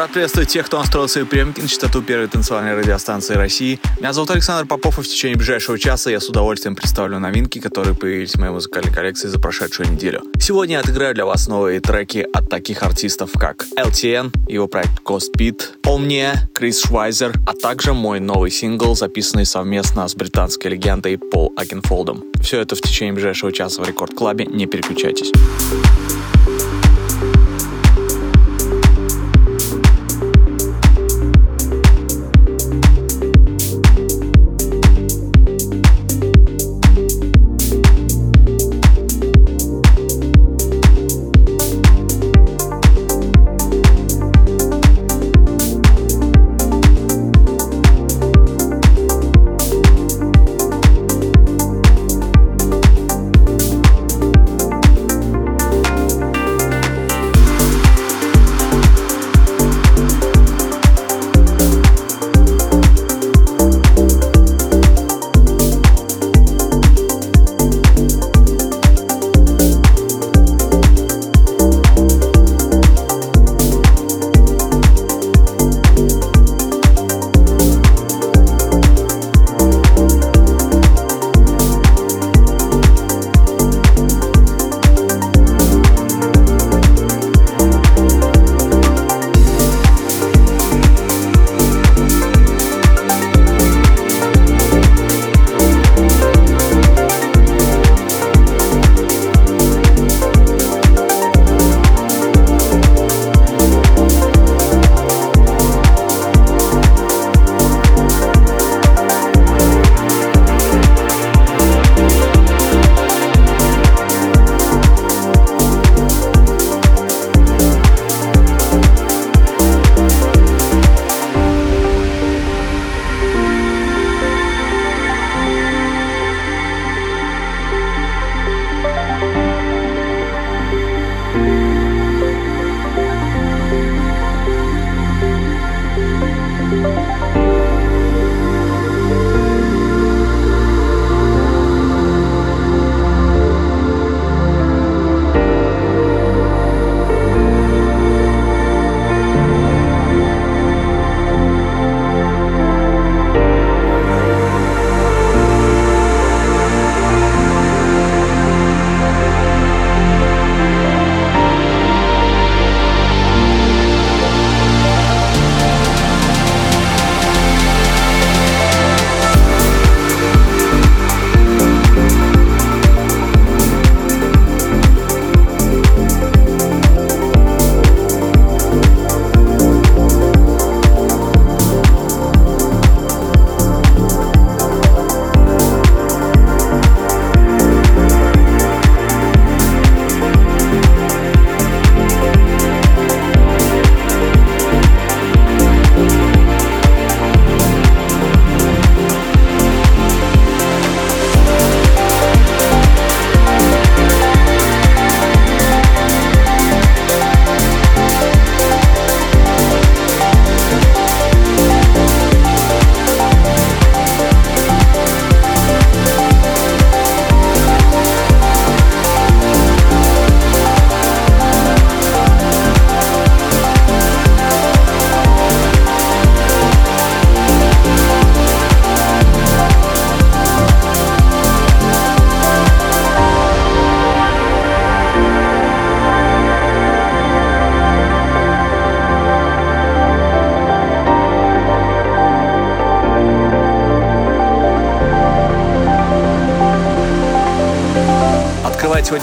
Рад приветствовать тех, кто настроил свои приемники на частоту первой танцевальной радиостанции России. Меня зовут Александр Попов, и в течение ближайшего часа я с удовольствием представлю новинки, которые появились в моей музыкальной коллекции за прошедшую неделю. Сегодня я отыграю для вас новые треки от таких артистов, как LTN, его проект Ghost Beat, Omnia, Chris Schweizer, а также мой новый сингл, записанный совместно с британской легендой Пол Окенфолдом. Все это в течение ближайшего часа в Record Club-е, не переключайтесь.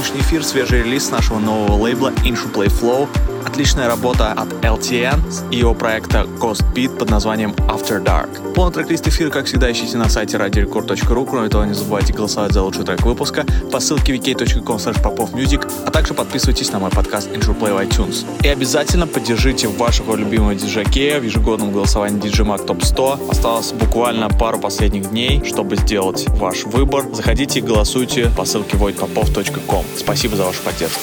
Сегодняшний эфир свежий релиз нашего нового лейбла Inshu Play Flow Отличная работа от LTN и его проекта Ghost Beat под названием After Dark. Полный трек-лист эфира, как всегда, ищите на сайте radiorecord.ru. Кроме того, не забывайте голосовать за лучший трек выпуска по ссылке wiki.com popofmusic, а также подписывайтесь на мой подкаст Intro Play в iTunes. И обязательно поддержите вашего любимого диджакея в ежегодном голосовании DJ Mag Top 100. Осталось буквально пару последних дней, чтобы сделать ваш выбор. Заходите и голосуйте по ссылке voidpopov.com. Спасибо за вашу поддержку.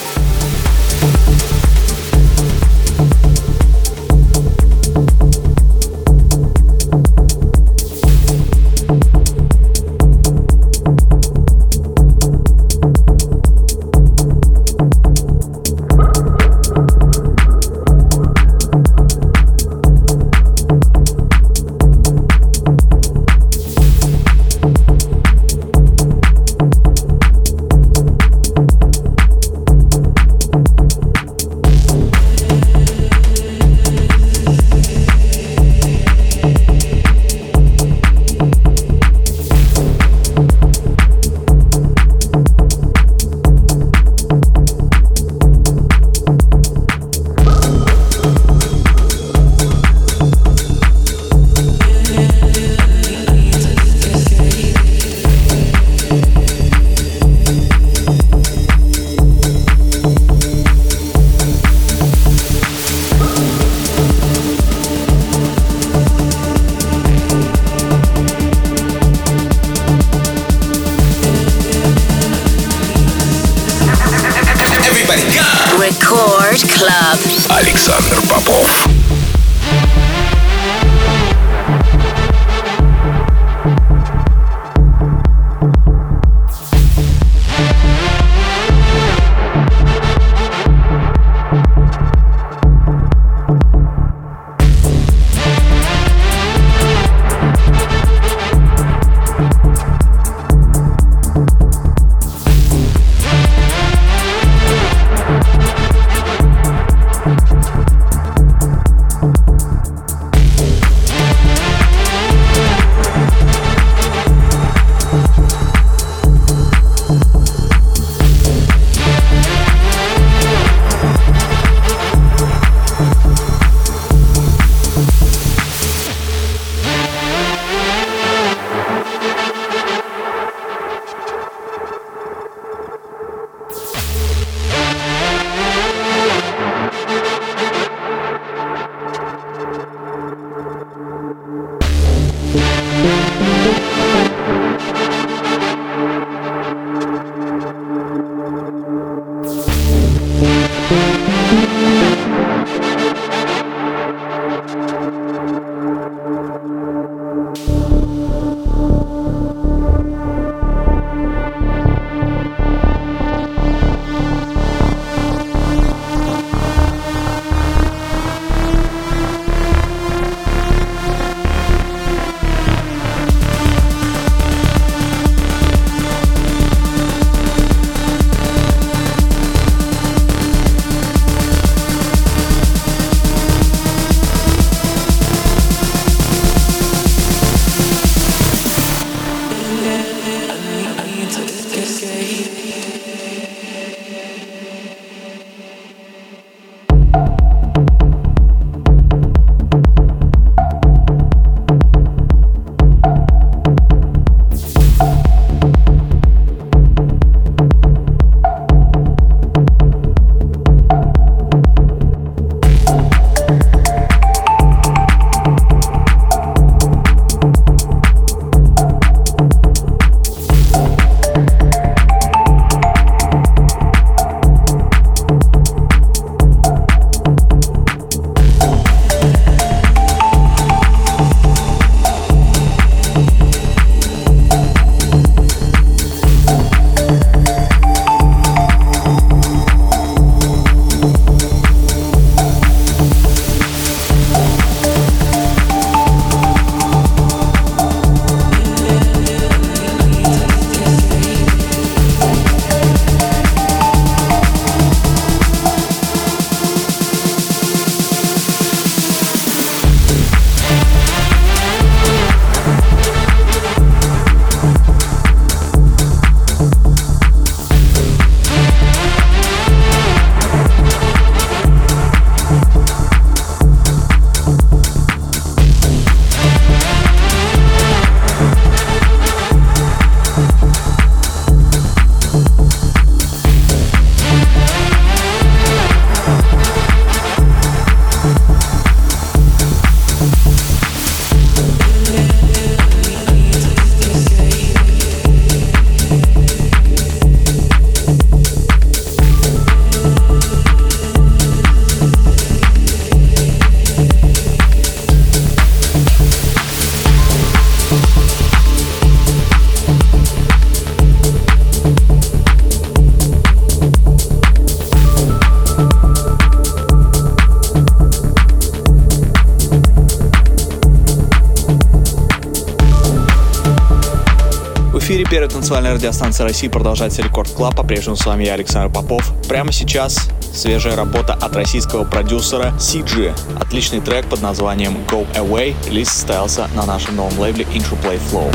Танцевальной радиостанции России продолжается Record Club. По-прежнему с вами я, Александр Попов. Прямо сейчас свежая работа от российского продюсера CG. Отличный трек под названием Go Away. Релиз состоялся на нашем новом лейбле Interplay Flow.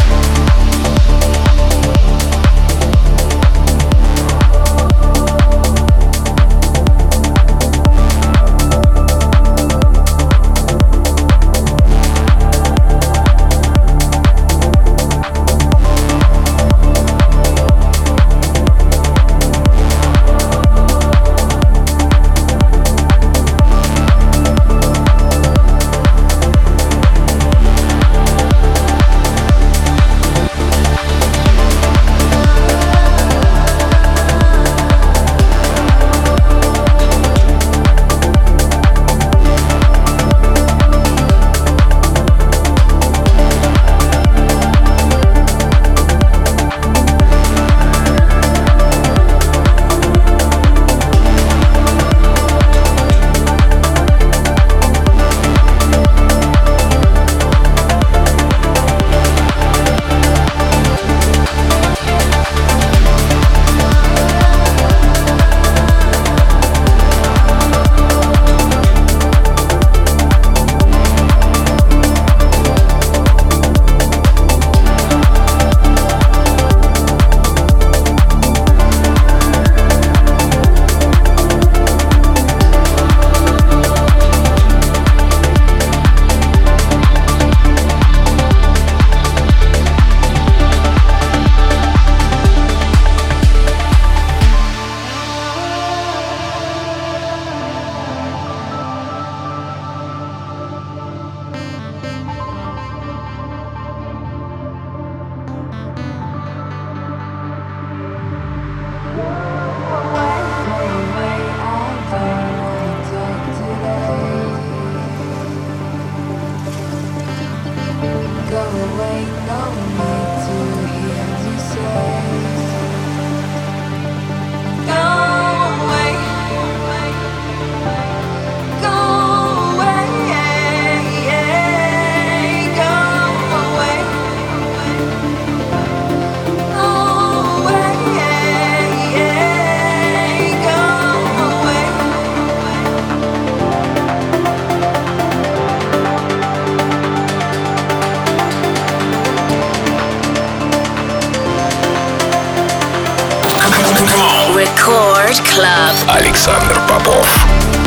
Александр Попов.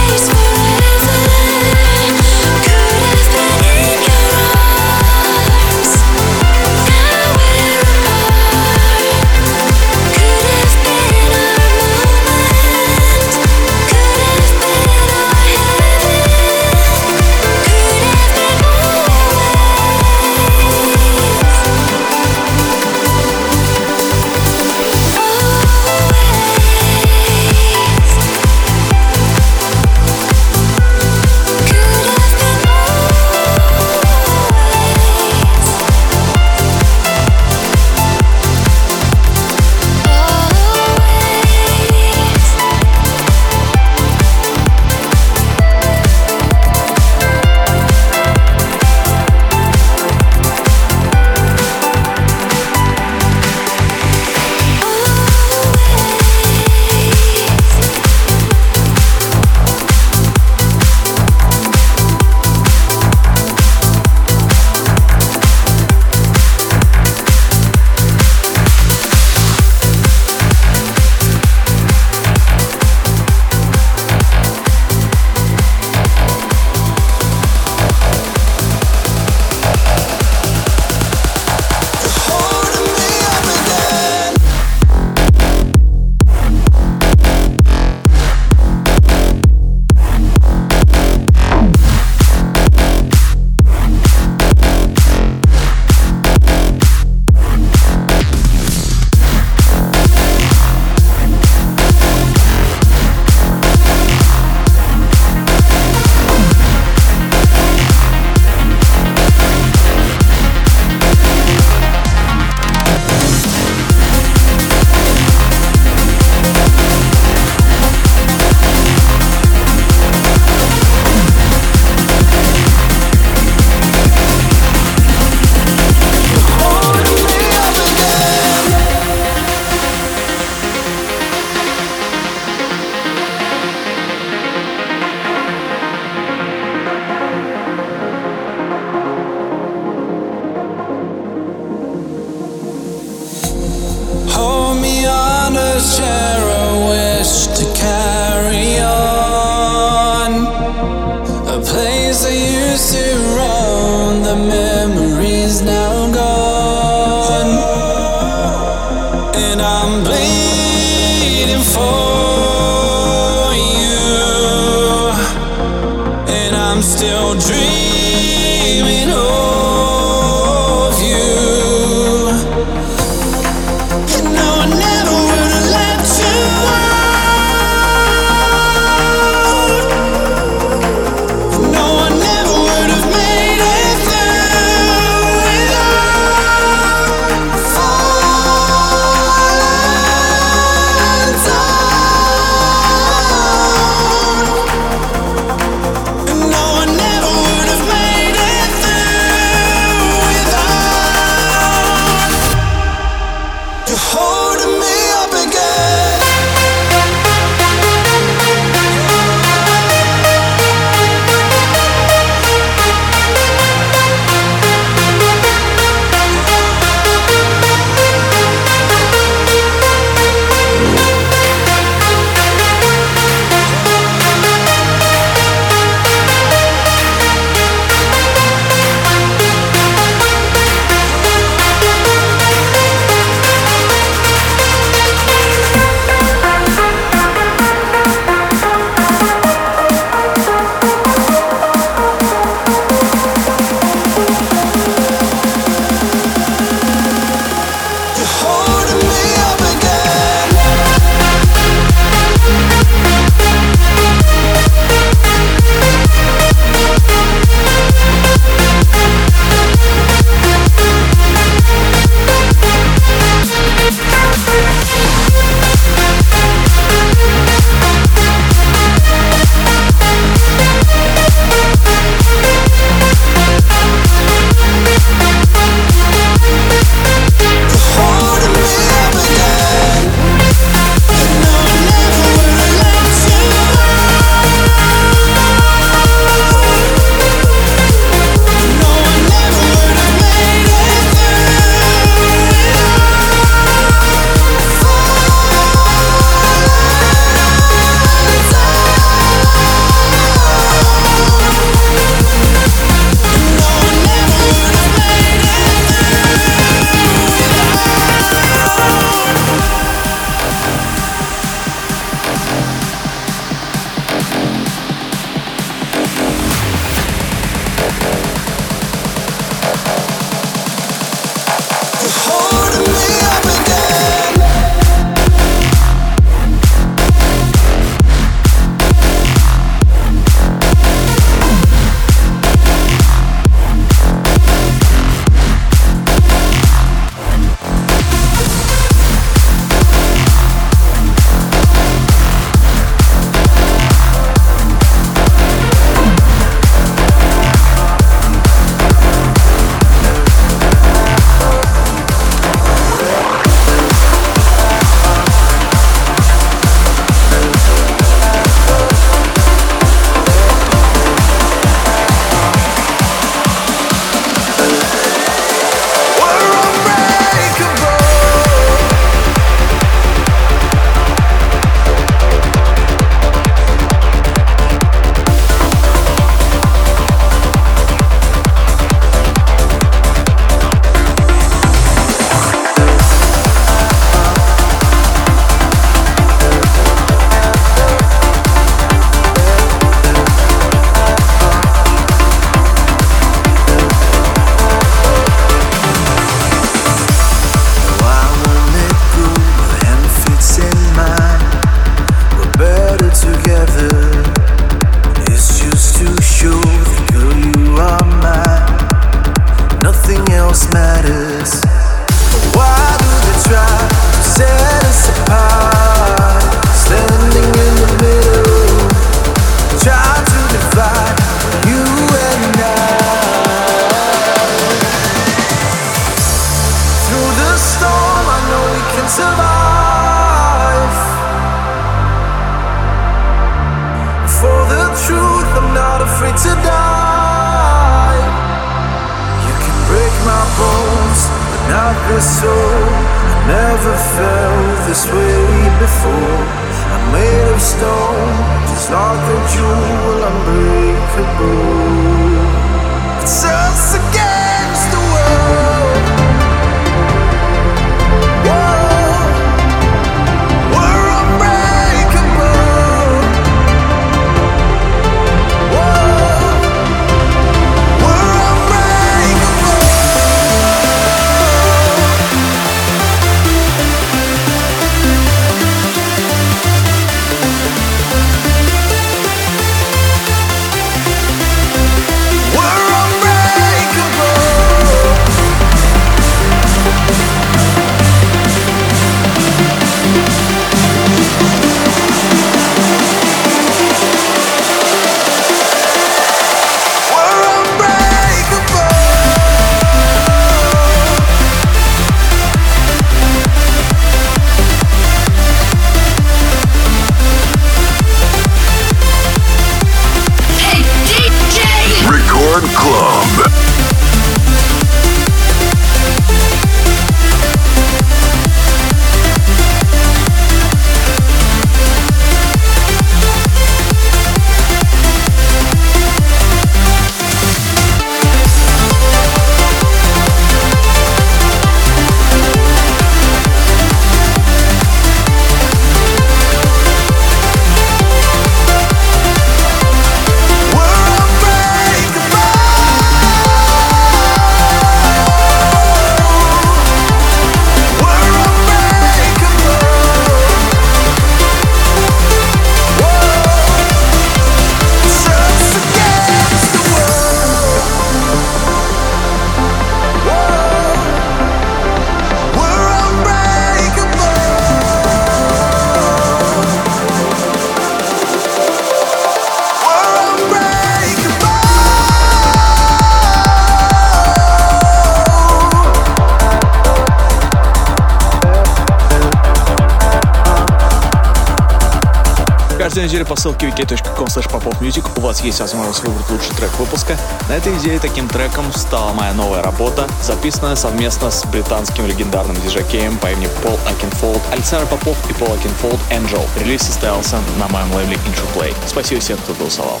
Каждую неделю по ссылке vk.com popovmusic у вас есть возможность выбрать лучший трек выпуска. На этой неделе таким треком стала моя новая работа, записанная совместно с британским легендарным диджеем по имени Пол Окенфолд, Александр Попов и Пол Окенфолд Angel. Релиз состоялся на моем лейбле Interplay. Спасибо всем, кто голосовал.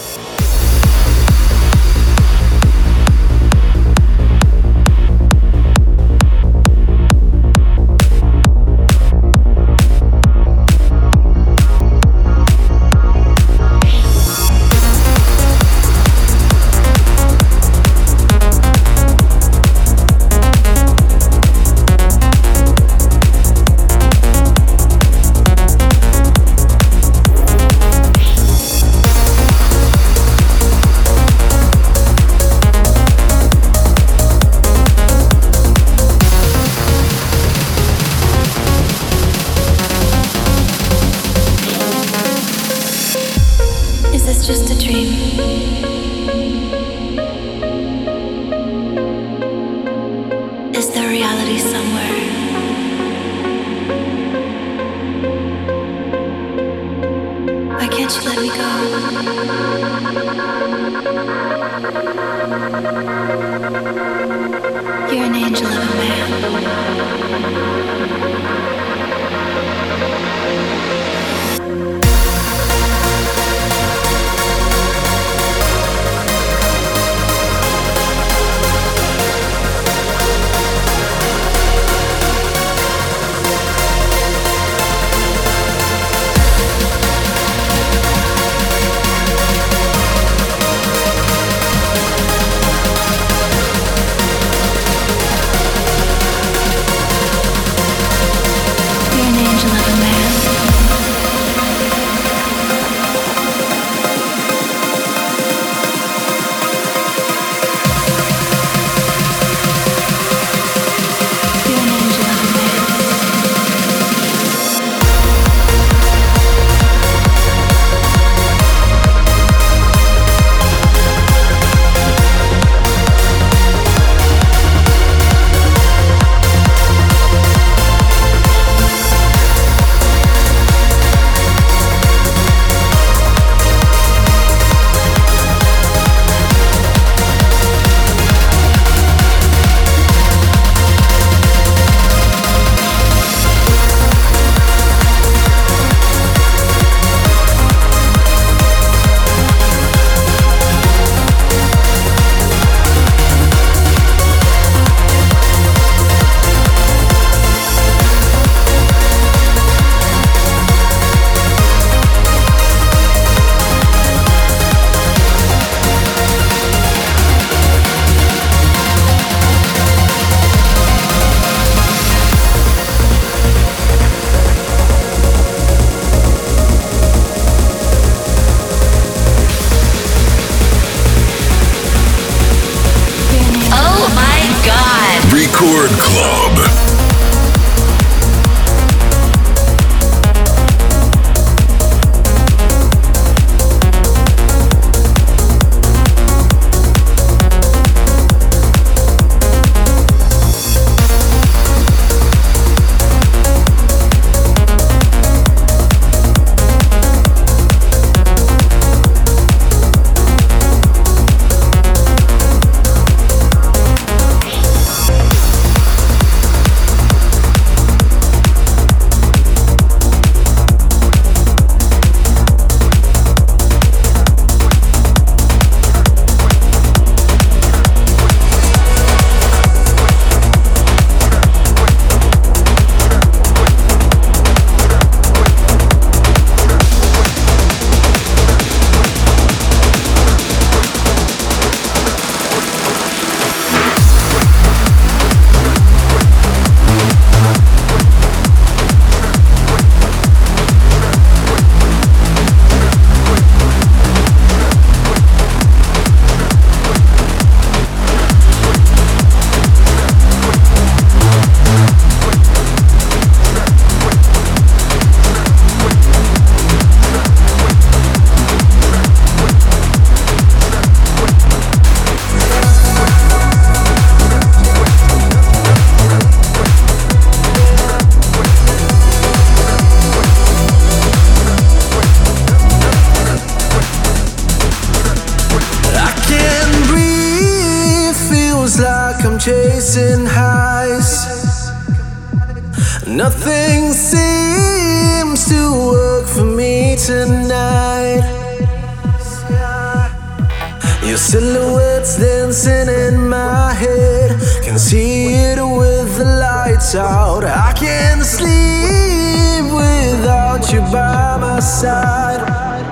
My side.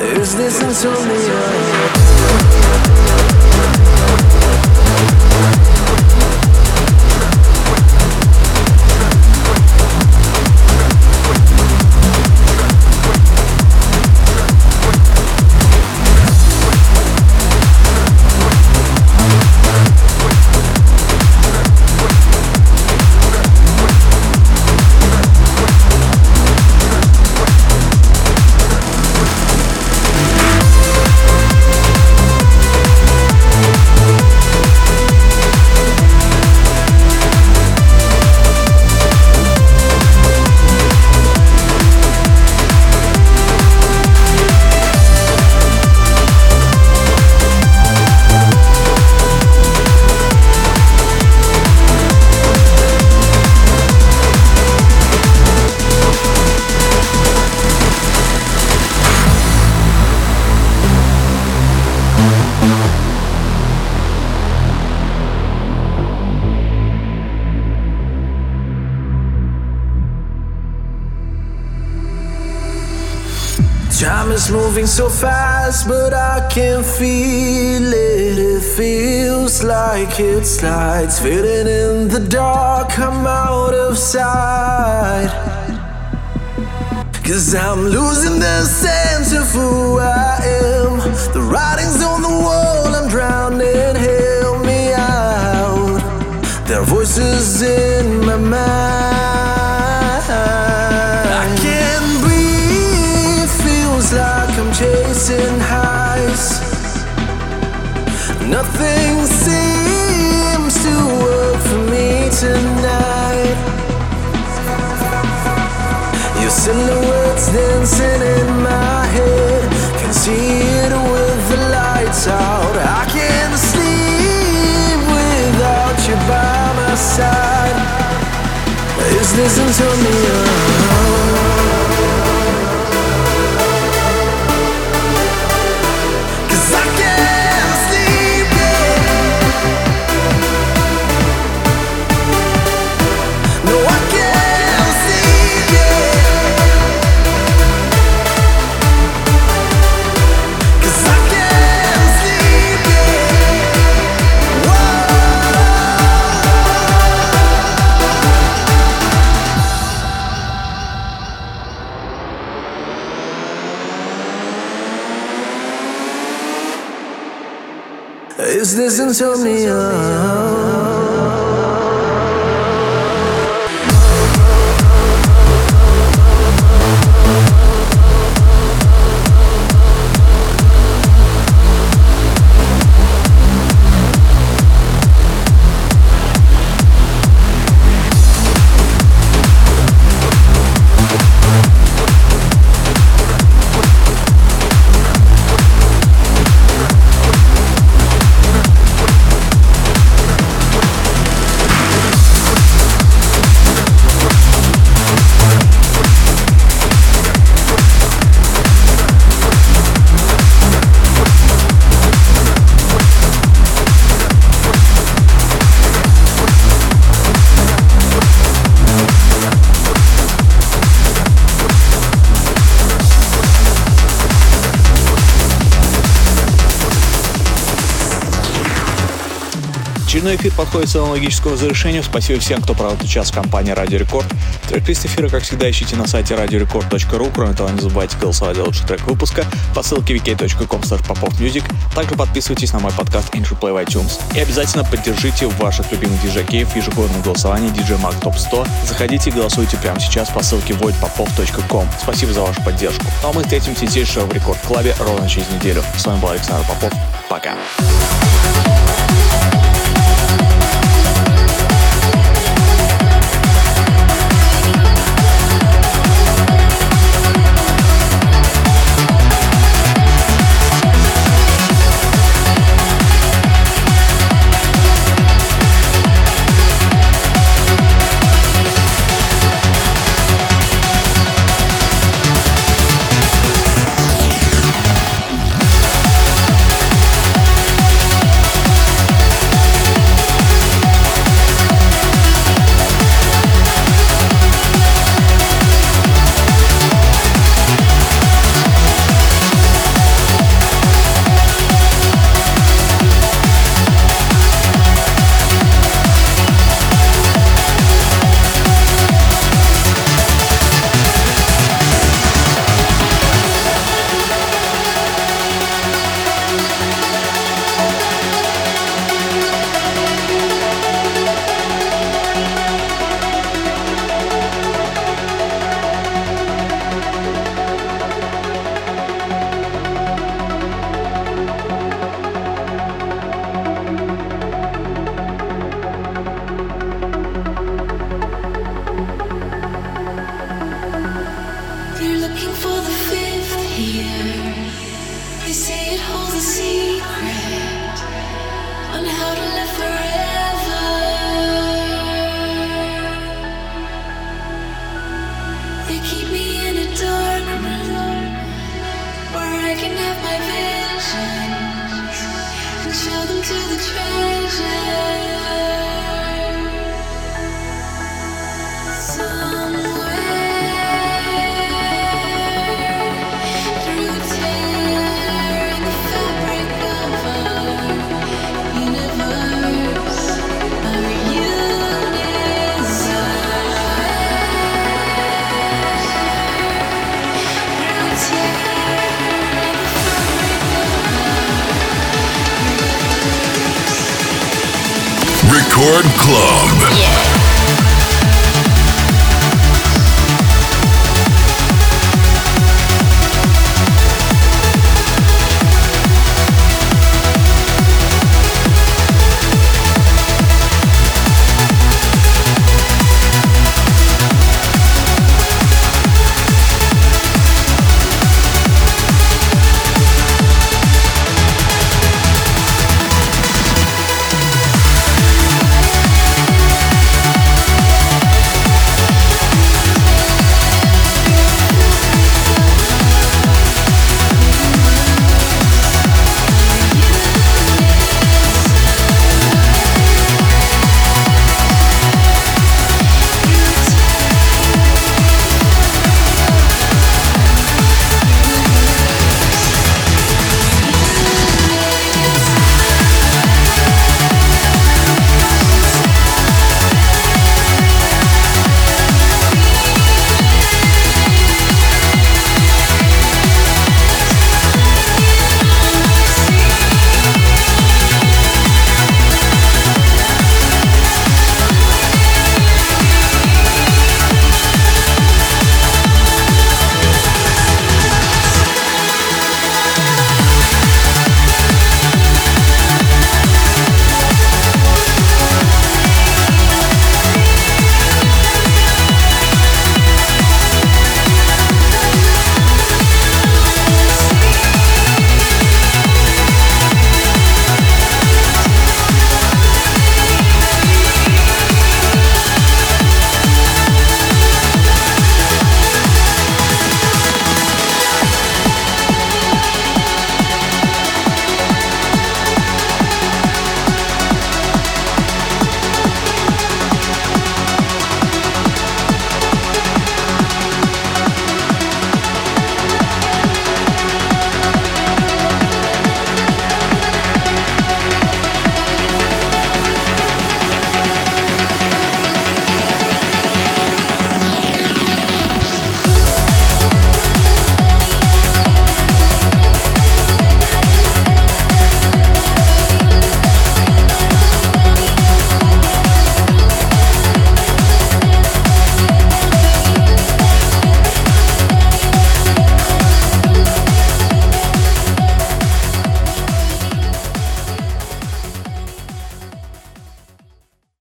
Is this insomnia? So fast, but I can feel it. It feels like it slides, fading in the dark. I'm out of sight. Cause I'm losing the sense of who I am. The writing's on the wall, I'm drowning. Help me out. There are voices in Nothing seems to work for me tonight. Your silhouette's dancing in my head. Can see it with the lights out. I can't sleep without you by my side. Is this insomnia? Очередной эфир подходит к своему логическому завершению. Спасибо всем, кто провел этот час в компании Радио Рекорд. Трек-лист эфира, как всегда, ищите на сайте radiorecord.ru. Кроме того, не забывайте голосовать за лучший трек выпуска по ссылке popofmusic. Также подписывайтесь на мой подкаст Intro Play в iTunes. И обязательно поддержите ваших любимых диджакеев в ежегодном голосовании DJ Mag Top 100. Заходите и голосуйте прямо сейчас по ссылке voidpopov.com. Спасибо за вашу поддержку. Ну а мы встретимся здесь же в Рекорд Клабе ровно через неделю. С вами был Александр Попов. Пока.